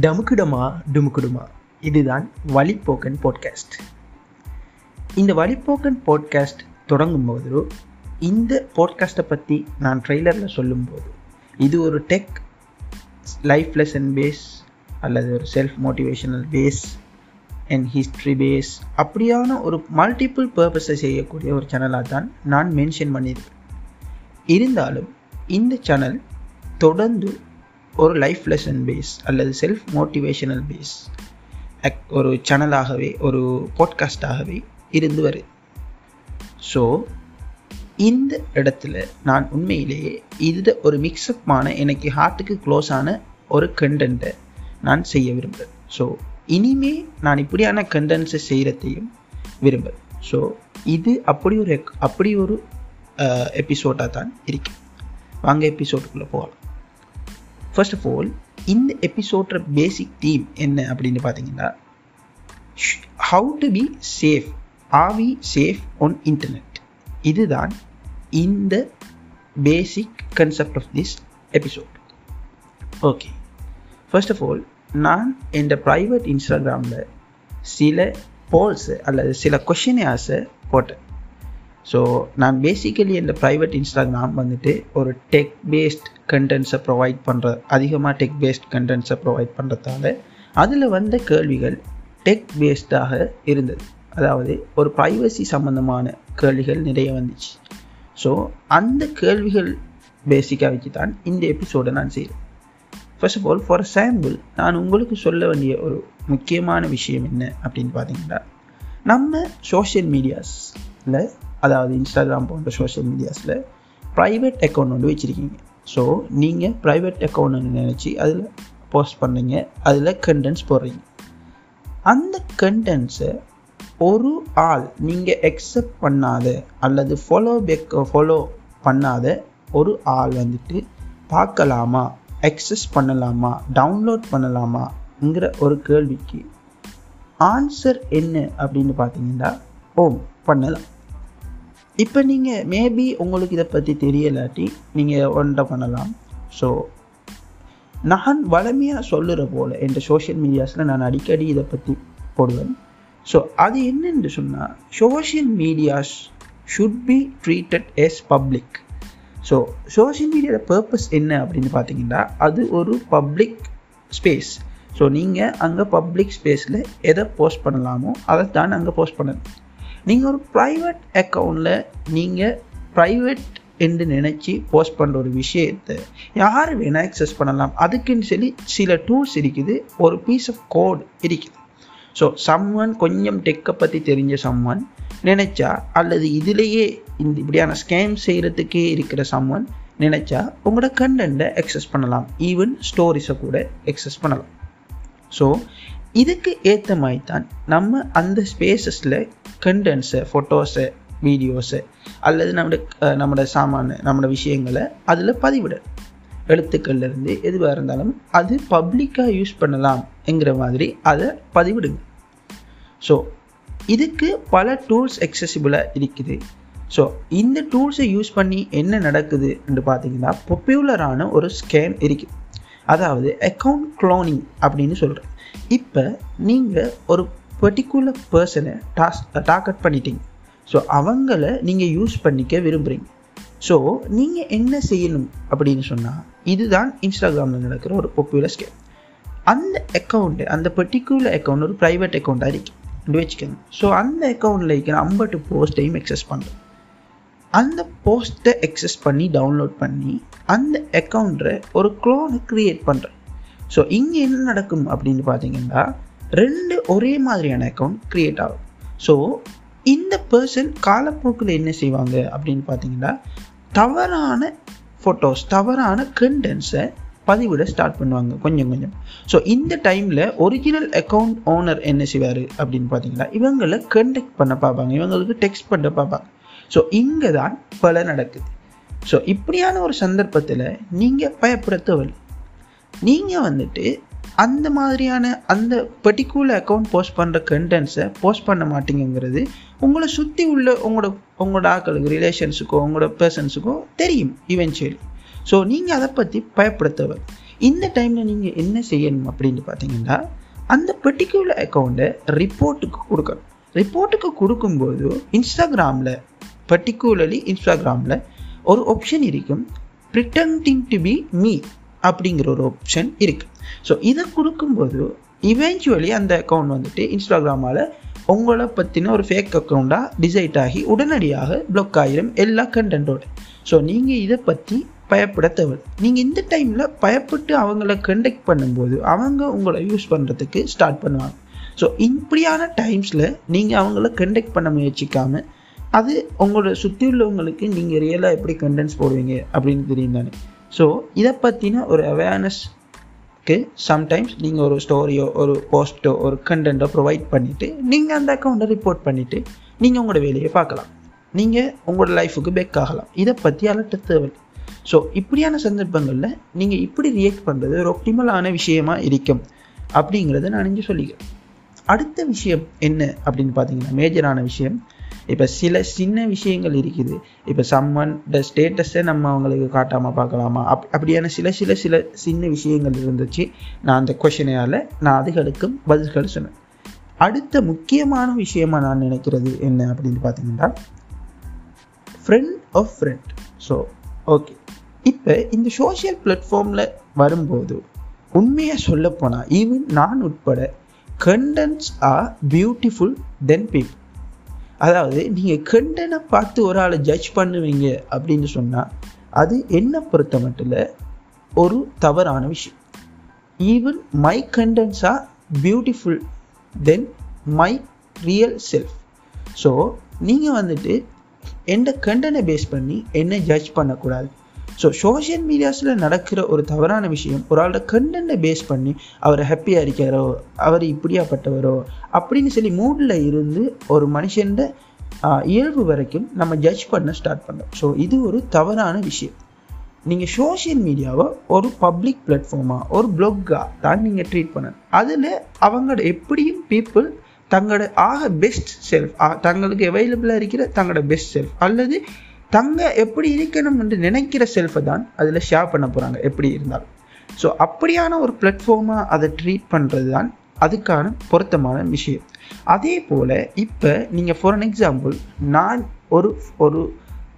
டமுக்குடமா டுமுக்குடுமா. இதுதான் வழிப்போக்கன் பாட்காஸ்ட் இந்த வழிப்போக்கன் பாட்காஸ்ட் தொடங்கும்போது இந்த பாட்காஸ்ட்டை பற்றி நான் ட்ரெய்லரில் சொல்லும்போது இது ஒரு டெக் லைஃப் லெசன் பேஸ் அல்லது ஒரு self motivational base and history base அப்படியான ஒரு மல்டிபிள் பர்பஸை செய்யக்கூடிய ஒரு சேனலாக தான் நான் மென்ஷன் பண்ணியிருக்கேன். இருந்தாலும் இந்த சேனல் தொடர்ந்து ஒரு லைஃப் லெசன் பேஸ் அல்லது செல்ஃப் மோட்டிவேஷனல் பேஸ் ஒரு சேனலாகவே ஒரு பாட்காஸ்டாகவே இருந்து வருது. ஸோ இந்த இடத்துல நான் உண்மையிலேயே இது ஒரு மிக்சப்பான எனக்கு ஹார்ட்டுக்கு க்ளோஸான ஒரு கண்டென்ட்டை நான் செய்ய விரும்புகிறேன் ஸோ இனிமே நான் இப்படியான கண்டென்ட்ஸை செய்கிறதையும் விரும்புகிறேன் ஸோ இது அப்படி ஒரு அப்படி ஒரு எபிசோடாக தான் இருக்கு. வாங்க எபிசோடுக்குள்ளே போகலாம். ஃபர்ஸ்ட் ஆஃப் ஆல் இந்த எபிசோட பேசிக் தீம் என்ன அப்படின்னு பார்த்தீங்கன்னா how to be safe are we safe on internet இதுதான் இந்த basic concept of this episode okay first of all நான் என் ப்ரைவேட் இன்ஸ்டாகிராமில் சில போல்ஸு அல்லது சில கொஷினியாஸை போட்டேன். ஸோ நான் பேசிக்கலி இந்த ப்ரைவேட் இன்ஸ்டாகிராம் வந்துட்டு ஒரு டெக் பேஸ்ட் கண்டென்ட்ஸை ப்ரொவைட் பண்ணுற அதிகமாக டெக் பேஸ்ட் கண்டென்ட்ஸை ப்ரொவைட் பண்ணுறதால அதில் வந்த கேள்விகள் டெக் பேஸ்டாக இருந்தது. அதாவது ஒரு ப்ரைவசி சம்மந்தமான கேள்விகள் நிறைய வந்துச்சு. ஸோ அந்த கேள்விகள் பேசிக்காக வச்சு தான் இந்த எபிசோடை நான் செய்கிறேன் first of all for sample நான் உங்களுக்கு சொல்ல வேண்டிய ஒரு முக்கியமான விஷயம் என்ன அப்படின்னு பார்த்தீங்கன்னா நம்ம சோஷியல் மீடியாஸில் அதாவது இன்ஸ்டாகிராம் போன்ற சோஷியல் மீடியாஸில் ப்ரைவேட் அக்கௌண்ட் ஒன்று வச்சுருக்கீங்க. ஸோ நீங்கள் ப்ரைவேட் அக்கௌண்ட் நினச்சி அதில் போஸ்ட் பண்ணீங்க. அதில் கண்டென்ட்ஸ் போடுறீங்க. அந்த கண்டென்ட்ஸை ஒரு ஆள் நீங்கள் எக்ஸப்ட் பண்ணாத அல்லது ஃபாலோ பேக் ஃபாலோ பண்ணாத ஒரு ஆள் வந்துட்டு பார்க்கலாமா? எக்ஸஸ் பண்ணலாமா? டவுன்லோட் பண்ணலாமாங்கிற ஒரு கேள்விக்கு ஆன்சர் என்ன அப்படின்னு பார்த்தீங்கன்னா ஓம் பண்ணலாம். இப்போ நீங்கள் மேபி உங்களுக்கு இதை பற்றி தெரியலாட்டி நீங்கள் ஒன்றை பண்ணலாம். ஸோ நான் வளமையாக சொல்லுற போல் என் சோஷியல் மீடியாஸில் நான் அடிக்கடி இதை பற்றி போடுவேன். ஸோ அது என்னென்று சொன்னால் social medias should be treated as public so social மீடியாவோட purpose என்ன அப்படின்னு பார்த்தீங்கன்னா அது ஒரு பப்ளிக் ஸ்பேஸ் ஸோ நீங்கள் அங்கே பப்ளிக் ஸ்பேஸில் எதை போஸ்ட் பண்ணலாமோ அதை தான் அங்கே போஸ்ட் பண்ணணும். நீங்கள் ஒரு ப்ரைவேட் அக்கௌண்ட்டில் நீங்கள் ப்ரைவேட் என்று நினச்சி போஸ்ட் பண்ணுற ஒரு விஷயத்தை யார் வேணால் அக்சஸ் பண்ணலாம். அதுக்குன்னு சொல்லி சில டூல்ஸ் இருக்குது. ஒரு பீஸ் ஆஃப் கோட் இருக்குது. ஸோ சம்மன் கொஞ்சம் டெக்கை பற்றி தெரிஞ்ச சம்மன் நினச்சா அல்லது இதிலேயே இந்த இப்படியான ஸ்கேம் செய்கிறதுக்கே இருக்கிற சம்மன் நினச்சா உங்களோட கண்டென்ட்டை எக்ஸஸ் பண்ணலாம். ஈவன் ஸ்டோரிஸை கூட எக்ஸஸ் பண்ணலாம். ஸோ இதுக்கு ஏற்ற மாதிரி தான் நம்ம அந்த ஸ்பேசஸில் கண்டென்ட்ஸை ஃபோட்டோஸை வீடியோஸை அல்லது நம்மளோட நம்மளோட சாமான நம்மளோட விஷயங்களை அதில் பதிவிட எழுத்துக்கள்லேருந்து எதுவாக இருந்தாலும் அது பப்ளிக்காக யூஸ் பண்ணலாம் என்கிற மாதிரி அதை பதிவிடுங்க. ஸோ இதுக்கு பல டூல்ஸ் எக்ஸசிபிளாக இருக்குது. ஸோ இந்த டூல்ஸை யூஸ் பண்ணி என்ன நடக்குது என்று பார்த்தீங்கன்னா பாப்புலரான ஒரு ஸ்கேம் இருக்குது அதாவது அக்கௌண்ட் க்ளோனிங் அப்படின்னு சொல்கிறேன் இப்போ நீங்கள் ஒரு பர்டிகுலர் பர்சனை டாஸ் டார்கெட் பண்ணிட்டீங்க. ஸோ அவங்கள நீங்கள் யூஸ் பண்ணிக்க விரும்புகிறீங்க ஸோ நீங்கள் என்ன செய்யணும் அப்படின்னு சொன்னால் இதுதான் இன்ஸ்டாகிராமில் நடக்கிற ஒரு பாப்புலர் ஸ்கேம் அந்த அக்கௌண்ட்டு அந்த பர்டிகுலர் அக்கௌண்ட் ஒரு ப்ரைவேட் அக்கௌண்ட்டாக இருக்குது வச்சுக்கோங்க. ஸோ அந்த அக்கௌண்ட்டில் இருக்கிற ஐம்பட்டு போஸ்ட்டையும் எக்ஸஸ் பண்ணுறோம் அந்த போஸ்ட்டை எக்ஸஸ் பண்ணி டவுன்லோட் பண்ணி அந்த அக்கௌண்ட்டை ஒரு க்ளோனை க்ரியேட் பண்ணுறேன் ஸோ இங்கே என்ன நடக்கும் அப்படின்னு பார்த்தீங்கன்னா ரெண்டு ஒரே மாதிரியான அக்கௌண்ட் க்ரியேட் ஆகும். ஸோ இந்த பர்சன் காலப்போக்கில் என்ன செய்வாங்க அப்படின்னு பார்த்தீங்கன்னா தவறான ஃபோட்டோஸ் தவறான கண்டென்ட்ஸை பதிவிட ஸ்டார்ட் பண்ணுவாங்க கொஞ்சம் கொஞ்சம். ஸோ இந்த டைமில் ஒரிஜினல் அக்கௌண்ட் ஓனர் என்ன செய்வார் அப்படின்னு பார்த்தீங்கன்னா இவங்களை கண்டெக்ட் பண்ண பார்ப்பாங்க இவங்களுக்கு டெக்ஸ்ட் பண்ண பார்ப்பாங்க. ஸோ இங்கே தான் பல நடக்குது. ஸோ இப்படியான ஒரு சந்தர்ப்பத்தில் நீங்கள் பயப்பட தேவையில்லை நீங்கள் வந்துட்டு அந்த மாதிரியான அந்த பர்டிகுலர் அக்கௌண்ட் போஸ்ட் பண்ணுற கண்டென்ட்ஸை போஸ்ட் பண்ண மாட்டீங்கிறது உங்களை சுற்றி உள்ள உங்களோட உங்களோட ஆக்களுக்கு ரிலேஷன்ஸுக்கோ உங்களோட பர்சன்ஸுக்கோ தெரியும் இவென்ச்சுவலி ஸோ நீங்கள் அதை பற்றி பயப்படுத்தவர். இந்த டைமில் நீங்கள் என்ன செய்யணும் அப்படின்னு பார்த்தீங்கன்னா அந்த பர்டிகுலர் அக்கௌண்ட்டை ரிப்போர்ட்டுக்கு கொடுக்கணும். ரிப்போர்ட்டுக்கு கொடுக்கும்போது இன்ஸ்டாகிராமில் பர்டிகுலர்லி இன்ஸ்டாகிராமில் ஒரு ஆப்ஷன் இருக்கும். ப்ரிட்டன்டிங் டு பி மீ அப்படிங்கிற ஒரு ஆப்ஷன் இருக்குது ஸோ இதை கொடுக்கும்போது இவென்ச்சுவலி அந்த அக்கௌண்ட் வந்துட்டு இன்ஸ்டாகிராமால் உங்களை பற்றின ஒரு ஃபேக் அக்கௌண்ட்டாக டிசைட் ஆகி உடனடியாக பிளாக் ஆகிடும் எல்லா கண்டென்ட்டோட ஸோ நீங்கள் இதை பற்றி பயப்பட தேவை நீங்கள் இந்த டைமில் பயப்பட்டு அவங்கள கண்டக்ட் பண்ணும்போது அவங்க உங்களை யூஸ் பண்ணுறதுக்கு ஸ்டார்ட் பண்ணுவாங்க. ஸோ இப்படியான டைம்ஸில் நீங்கள் அவங்கள கண்டக்ட் பண்ண முயற்சிக்காமல் அது உங்களோட சுற்றி உள்ளவங்களுக்கு நீங்கள் ரியலாக எப்படி கண்டென்ட்ஸ் போடுவீங்க அப்படின்னு தெரியும் தானே? ஸோ இதை பற்றின ஒரு அவேர்னஸ்க்கு சம்டைம்ஸ் நீங்கள் ஒரு ஸ்டோரியோ ஒரு போஸ்ட்டோ ஒரு கண்டென்ட்டோ ப்ரொவைட் பண்ணிவிட்டு நீங்கள் அந்த அக்கௌண்ட்டை ரிப்போர்ட் பண்ணிவிட்டு நீங்கள் உங்களோட வேலையை பார்க்கலாம். நீங்கள் உங்களோட லைஃபுக்கு பேக் ஆகலாம். இதை பற்றி அலட்ட தேவை. ஸோ இப்படியான சந்தர்ப்பங்களில் நீங்கள் இப்படி ரியாக்ட் பண்ணுறது ஒரு ஒப்டிமலான விஷயமா இருக்கும். அப்படிங்கிறத நான் இங்கே சொல்லிக்கிறேன். அடுத்த விஷயம் என்ன அப்படின்னு பார்த்தீங்கன்னா மேஜரான விஷயம். இப்போ சில சின்ன விஷயங்கள் இருக்குது. இப்போ சம்மன் த ஸ்டேட்டஸை நம்ம அவங்களுக்கு காட்டாமல் பார்க்கலாமா? அப் அப்படியான சில சில சில சின்ன விஷயங்கள் இருந்துச்சு. நான் அந்த கொஷனையால் நான் அதுகளுக்கும் பதில்கள் சொன்னேன். அடுத்த முக்கியமான விஷயமா நான் நினைக்கிறது என்ன அப்படின்னு பார்த்தீங்கன்னா friend of friend so okay இப்போ இந்த சோஷியல் பிளாட்ஃபார்மில் வரும்போது உண்மையாக சொல்லப்போனால் ஈவன் நான் உட்பட contents are beautiful then people அதாவது நீங்கள் கண்டனை பார்த்து ஒரு ஆளை ஜட்ஜ் பண்ணுவீங்க அப்படின்னு சொன்னால் அது என்ன பொறுத்த மட்டும் ஒரு தவறான விஷயம். Even my contents are beautiful then my real self so நீங்கள் வந்துட்டு எந்த கண்டனை பேஸ் பண்ணி என்ன ஜட்ஜ் பண்ணக்கூடாது. ஸோ சோஷியல் மீடியாஸில் நடக்கிற ஒரு தவறான விஷயம் ஒரு ஆளோட கண்டென்ட்டை பேஸ் பண்ணி அவர் ஹாப்பியாக இருக்காரோ அவர் இப்படியாப்பட்டவரோ அப்படின்னு சொல்லி மூடில் இருந்து ஒரு மனுஷன் இயல்பு வரைக்கும் நம்ம ஜட்ஜ் பண்ண ஸ்டார்ட் பண்ணோம். ஸோ இது ஒரு தவறான விஷயம். நீங்கள் சோஷியல் மீடியாவை ஒரு பப்ளிக் பிளாட்ஃபார்மாக ஒரு ப்ளாக்காக தான் நீங்கள் ட்ரீட் பண்ணணும். அதில் அவங்களோட எப்படியும் பீப்புள் தங்களோட ஆக பெஸ்ட் செல்ஃப் தங்களுக்கு அவைலபிளாக இருக்கிற தங்களோட பெஸ்ட் செல்ஃப் அல்லது தங்க எப்படி இருக்கணும் என்று நினைக்கிற செல்ஃபை தான் அதில் ஷேர் பண்ண போகிறாங்க எப்படி இருந்தாலும். ஸோ அப்படியான ஒரு பிளாட்ஃபார்மாக அதை ட்ரீட் பண்ணுறது தான் அதுக்கான பொருத்தமான விஷயம். அதே போல் இப்போ நீங்கள் ஃபார் அன் எக்ஸாம்பிள் நான் ஒரு ஒரு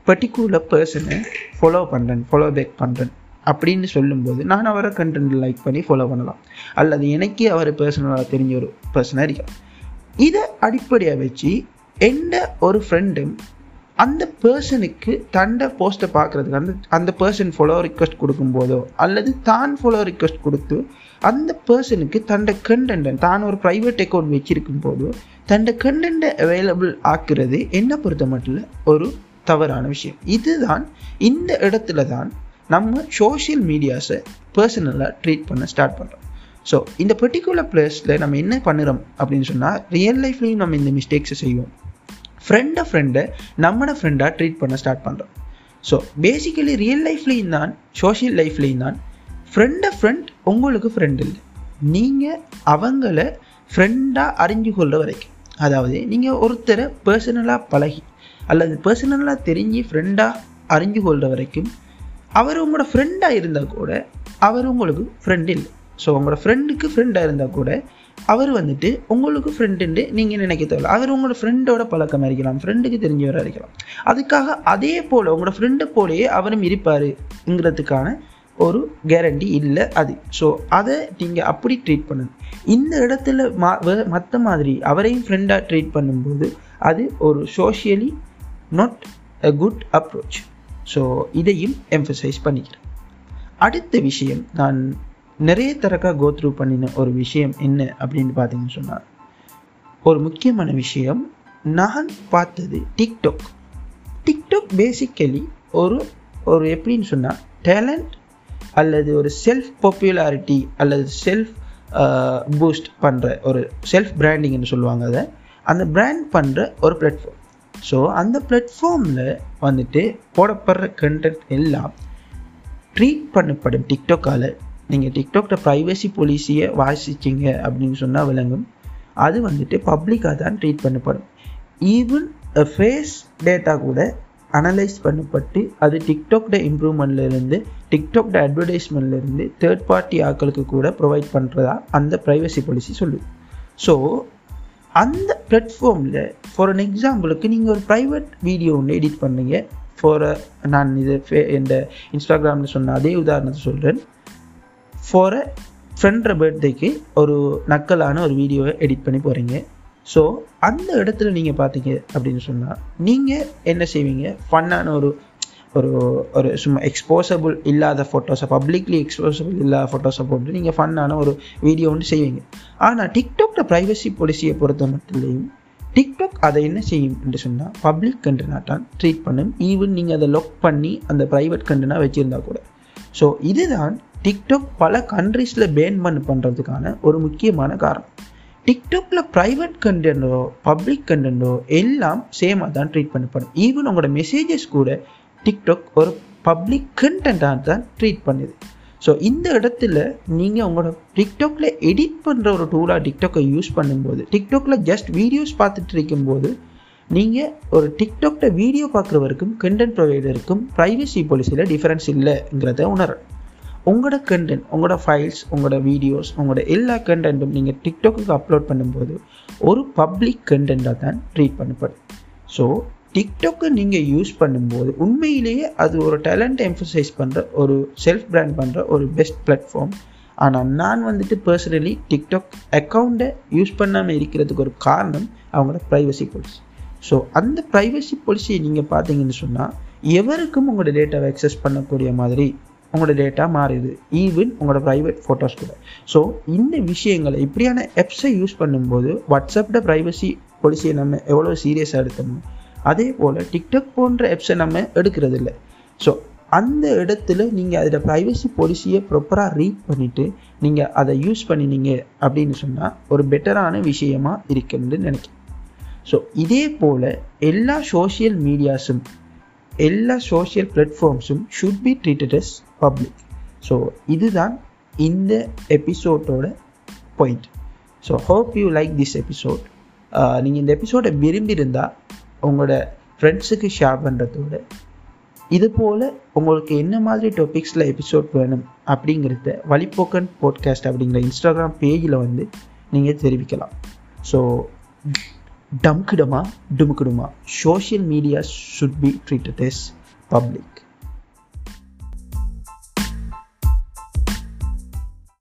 பர்டிகுலர் பர்சனை ஃபாலோ பண்ணுறேன் ஃபாலோ பேக் பண்ணுறேன் அப்படின்னு சொல்லும்போது நான் அவரை கண்டென்ட் லைக் பண்ணி ஃபாலோ பண்ணலாம். அல்லது எனக்கே அவர் பர்சனலாக தெரிஞ்ச ஒரு பர்சனாக இருக்கலாம். இதை அடிப்படையாக வச்சு எந்த ஒரு ஃப்ரெண்டும் அந்த பர்சனுக்கு தண்டை போஸ்ட்டை பார்க்குறதுக்கு அந்த அந்த பர்சன் ஃபாலோ ரிக்வஸ்ட் கொடுக்கும்போதோ அல்லது தான் ஃபாலோ ரிக்வஸ்ட் கொடுத்து அந்த பர்சனுக்கு தண்ட கண்டென்ட் தான் ஒரு ப்ரைவேட் அக்கௌண்ட் வச்சிருக்கும் போதோ தண்ட கண்டென்ட்டை அவைலபிள் ஆக்குறது என்ன பொறுத்த மட்டும் ஒரு தவறான விஷயம். இதுதான் இந்த இடத்துல தான் நம்ம சோஷியல் மீடியாஸை பர்சனலாக ட்ரீட் பண்ண ஸ்டார்ட் பண்ணுறோம் ஸோ இந்த பர்டிகுலர் பிளேஸில் நம்ம என்ன பண்ணுறோம் அப்படின்னு சொன்னால் ரியல் லைஃப்லேயும் நம்ம இந்த மிஸ்டேக்ஸை செய்வோம். ஃப்ரெண்டை ஃப்ரெண்டை நம்மளோட ஃப்ரெண்டாக ட்ரீட் பண்ண ஸ்டார்ட் பண்ணுறோம் ஸோ பேசிக்கலி ரியல் லைஃப்லேயும் தான் சோஷியல் லைஃப்லேயும் தான் ஃப்ரெண்டை ஃப்ரெண்ட் உங்களுக்கு ஃப்ரெண்ட் இல்லை. நீங்கள் அவங்கள ஃப்ரெண்டாக அறிஞ்சு கொள்கிற வரைக்கும். அதாவது நீங்கள் ஒருத்தரை பர்சனலாக பழகி அல்லது பர்சனலாக தெரிஞ்சு ஃப்ரெண்டாக அறிஞ்சு கொள்கிற வரைக்கும் அவர் உங்களோட ஃப்ரெண்டாக இருந்தால் கூட அவர் உங்களுக்கு ஃப்ரெண்ட் இல்லை. ஸோ உங்களோட ஃப்ரெண்டுக்கு ஃப்ரெண்டாக இருந்தால் கூட அவர் வந்துட்டு உங்களுக்கு ஃப்ரெண்டுன்னு நீங்கள் நினைக்க தேவை அவர் உங்களோட ஃப்ரெண்டோட பழக்கம் இருக்கலாம். ஃப்ரெண்டுக்கு தெரிஞ்சவராக இருக்கலாம். அதுக்காக அதே போல் உங்களோட ஃப்ரெண்டை போலேயே அவரும் இருப்பாருங்கிறதுக்கான ஒரு கேரண்டி இல்லை அது. ஸோ அதை நீங்கள் அப்படி ட்ரீட் பண்ணணும். இந்த இடத்துல மா மற்ற மாதிரி அவரையும் ஃப்ரெண்டாக ட்ரீட் பண்ணும்போது அது ஒரு socially not a good approach so இதையும் எம்ஃபசைஸ் பண்ணிக்கிறேன். அடுத்த விஷயம் நான் நிறைய தரக்காக கோத்ரூ பண்ணின ஒரு விஷயம் என்ன அப்படின்னு பார்த்தீங்கன்னு சொன்னால் ஒரு முக்கியமான விஷயம் நான் பார்த்தது டிக்டாக் டிக்டாக் பேசிக்கலி ஒரு ஒரு எப்படின்னு சொன்னால் டேலண்ட் அல்லது ஒரு செல்ஃப் பாப்புலாரிட்டி அல்லது செல்ஃப் பூஸ்ட் பண்ணுற ஒரு செல்ஃப் பிராண்டிங்னு சொல்லுவாங்க அதை. அந்த பிராண்ட் பண்ணுற ஒரு பிளாட்ஃபார்ம் ஸோ அந்த பிளாட்ஃபார்மில் வந்துட்டு போடப்படுற கண்டென்ட் எல்லாம் ட்ரீட் பண்ணப்படும் டிக்டாக்கால் நீங்கள் டிக்டாக்ட ப்ரைவசி பாலிசியை வாசிச்சிங்க அப்படின்னு சொன்னால் விளங்கும். அது வந்துட்டு பப்ளிக்காக தான் ட்ரீட் பண்ணப்படும். ஈவன் ஃபேஸ் டேட்டா கூட அனலைஸ் பண்ணப்பட்டு அது டிக்டாக்ட இம்ப்ரூவ்மெண்ட்லேருந்து டிக்டாக்ட அட்வர்டைஸ்மெண்ட்லேருந்து தேர்ட் பார்ட்டி ஆட்களுக்கு கூட ப்ரொவைட் பண்ணுறதா அந்த ப்ரைவசி பாலிசி சொல்லுது. ஸோ அந்த பிளாட்ஃபார்மில் ஃபார் அன் எக்ஸாம்பிளுக்கு நீங்கள் ஒரு ப்ரைவேட் வீடியோ ஒன்று எடிட் பண்ணீங்க. ஃபார் நான் இது ஃபே இந்த இன்ஸ்டாகிராமில் சொன்ன அதே உதாரணத்தை சொல்கிறேன் ஃபார் அ ஃப்ரெண்ட்ற பர்த்டேக்கு ஒரு நக்கலான ஒரு வீடியோவை எடிட் பண்ணி போகிறீங்க ஸோ அந்த இடத்துல நீங்கள் பார்த்தீங்க அப்படின்னு சொன்னால் நீங்கள் என்ன செய்வீங்க? ஃபன்னான ஒரு ஒரு ஒரு சும்மா எக்ஸ்போசபிள் இல்லாத ஃபோட்டோஸை பப்ளிக்லி எக்ஸ்போசபிள் இல்லாத ஃபோட்டோஸை போட்டு நீங்கள் ஃபன்னான ஒரு வீடியோ ஒன்று செய்வீங்க. ஆனால் டிக்டாக்ட ப்ரைவசி பாலிசியை பொறுத்த மட்டும் டிக்டாக் அதை என்ன செய்யும் என்று சொன்னால் பப்ளிக் கண்டென்ட்டாக தான் ட்ரீட் பண்ணும். ஈவன் நீங்கள் அதை லொக் பண்ணி அந்த ப்ரைவேட் கண்டென்ட்டாக வச்சுருந்தா கூட. ஸோ இதுதான் டிக்டாக் பல கண்ட்ரீஸில் பேன் பண்ண பண்ணுறதுக்கான ஒரு முக்கியமான காரணம். டிக்டாக்ல ப்ரைவேட் கண்டென்ட்டோ பப்ளிக் கண்டென்ட்டோ எல்லாம் சேமாக தான் ட்ரீட் பண்ணப்படும். ஈவன் உங்களோட மெசேஜஸ் கூட டிக்டாக் ஒரு பப்ளிக் கண்டென்ட்டாக தான் ட்ரீட் பண்ணுது. ஸோ இந்த இடத்துல நீங்கள் உங்களோட டிக்டாக்ல எடிட் பண்ணுற ஒரு டூலாக டிக்டாக்கை யூஸ் பண்ணும்போது டிக்டாக்ல ஜஸ்ட் வீடியோஸ் பார்த்துட்டு இருக்கும்போது நீங்கள் ஒரு டிக்டாக்ட வீடியோ பார்க்குறவருக்கும் கண்டென்ட் ப்ரொவைடருக்கும் ப்ரைவசி பாலிசியில் டிஃப்ரென்ஸ் இல்லைங்கிறத உணரணும். உங்களோட கண்டென்ட் உங்களோட ஃபைல்ஸ் உங்களோட வீடியோஸ் உங்களோட எல்லா கண்டென்ட்டும் நீங்கள் டிக்டாக்கு அப்லோட் பண்ணும்போது ஒரு பப்ளிக் கண்டென்ட்டாக தான் ட்ரீட் பண்ணப்படும். ஸோ டிக்டாக்கை நீங்கள் யூஸ் பண்ணும்போது உண்மையிலேயே அது ஒரு டேலண்ட் எம்ஃபசைஸ் பண்ணுற ஒரு செல்ஃப் பிராண்ட் பண்ணுற ஒரு பெஸ்ட் பிளாட்ஃபார்ம் ஆனால் நான் வந்துட்டு பர்சனலி டிக்டாக் அக்கௌண்ட்டை யூஸ் பண்ணாமல் இருக்கிறதுக்கு ஒரு காரணம் அவங்களோட ப்ரைவசி பாலிசி ஸோ அந்த ப்ரைவசி பாலிசியை நீங்கள் பார்த்தீங்கன்னு சொன்னால் எவருக்கும் உங்களோட டேட்டாவை அக்சஸ் பண்ணக்கூடிய மாதிரி உங்களோட டேட்டா மாறுது. ஈவன் உங்களோட ப்ரைவேட் ஃபோட்டோஸ் கூட. ஸோ இந்த விஷயங்களை இப்படியான ஆப்ஸை யூஸ் பண்ணும்போது வாட்ஸ்அப்போட ப்ரைவசி பாலிசியை நம்ம எவ்வளோ சீரியஸாக எடுக்கணும் அதே போல் டிக்டாக் போன்ற ஆப்ஸை நம்ம எடுக்கிறது இல்லை. ஸோ அந்த இடத்துல நீங்கள் அதில் ப்ரைவசி பாலிசியை ப்ராப்பராக ரீட் பண்ணிவிட்டு நீங்கள் அதை யூஸ் பண்ணினீங்க அப்படின்னு சொன்னால் ஒரு பெட்டரான விஷயமாக இருக்குன்னு நினைக்கிறேன். ஸோ இதே போல் எல்லா சோஷியல் மீடியாஸும் எல்லா social பிளாட்ஃபார்ம்ஸும் should be treated as public so இதுதான் இந்த எபிசோட்டோட point so hope you like this episode நீங்கள் இந்த எபிசோடை விரும்பியிருந்தால் உங்களோட ஃப்ரெண்ட்ஸுக்கு ஷேர் பண்ணுறதோட இது போல் உங்களுக்கு என்ன மாதிரி டாபிக்ஸில் எபிசோட் வேணும் அப்படிங்கிறத வழிபோக்கன் போட்காஸ்ட் அப்படிங்கிற இன்ஸ்டாகிராம் பேஜில் வந்து நீங்கள் தெரிவிக்கலாம். ஸோ டம்கிடமா டுமுக்கிடுமா social media should be treat this public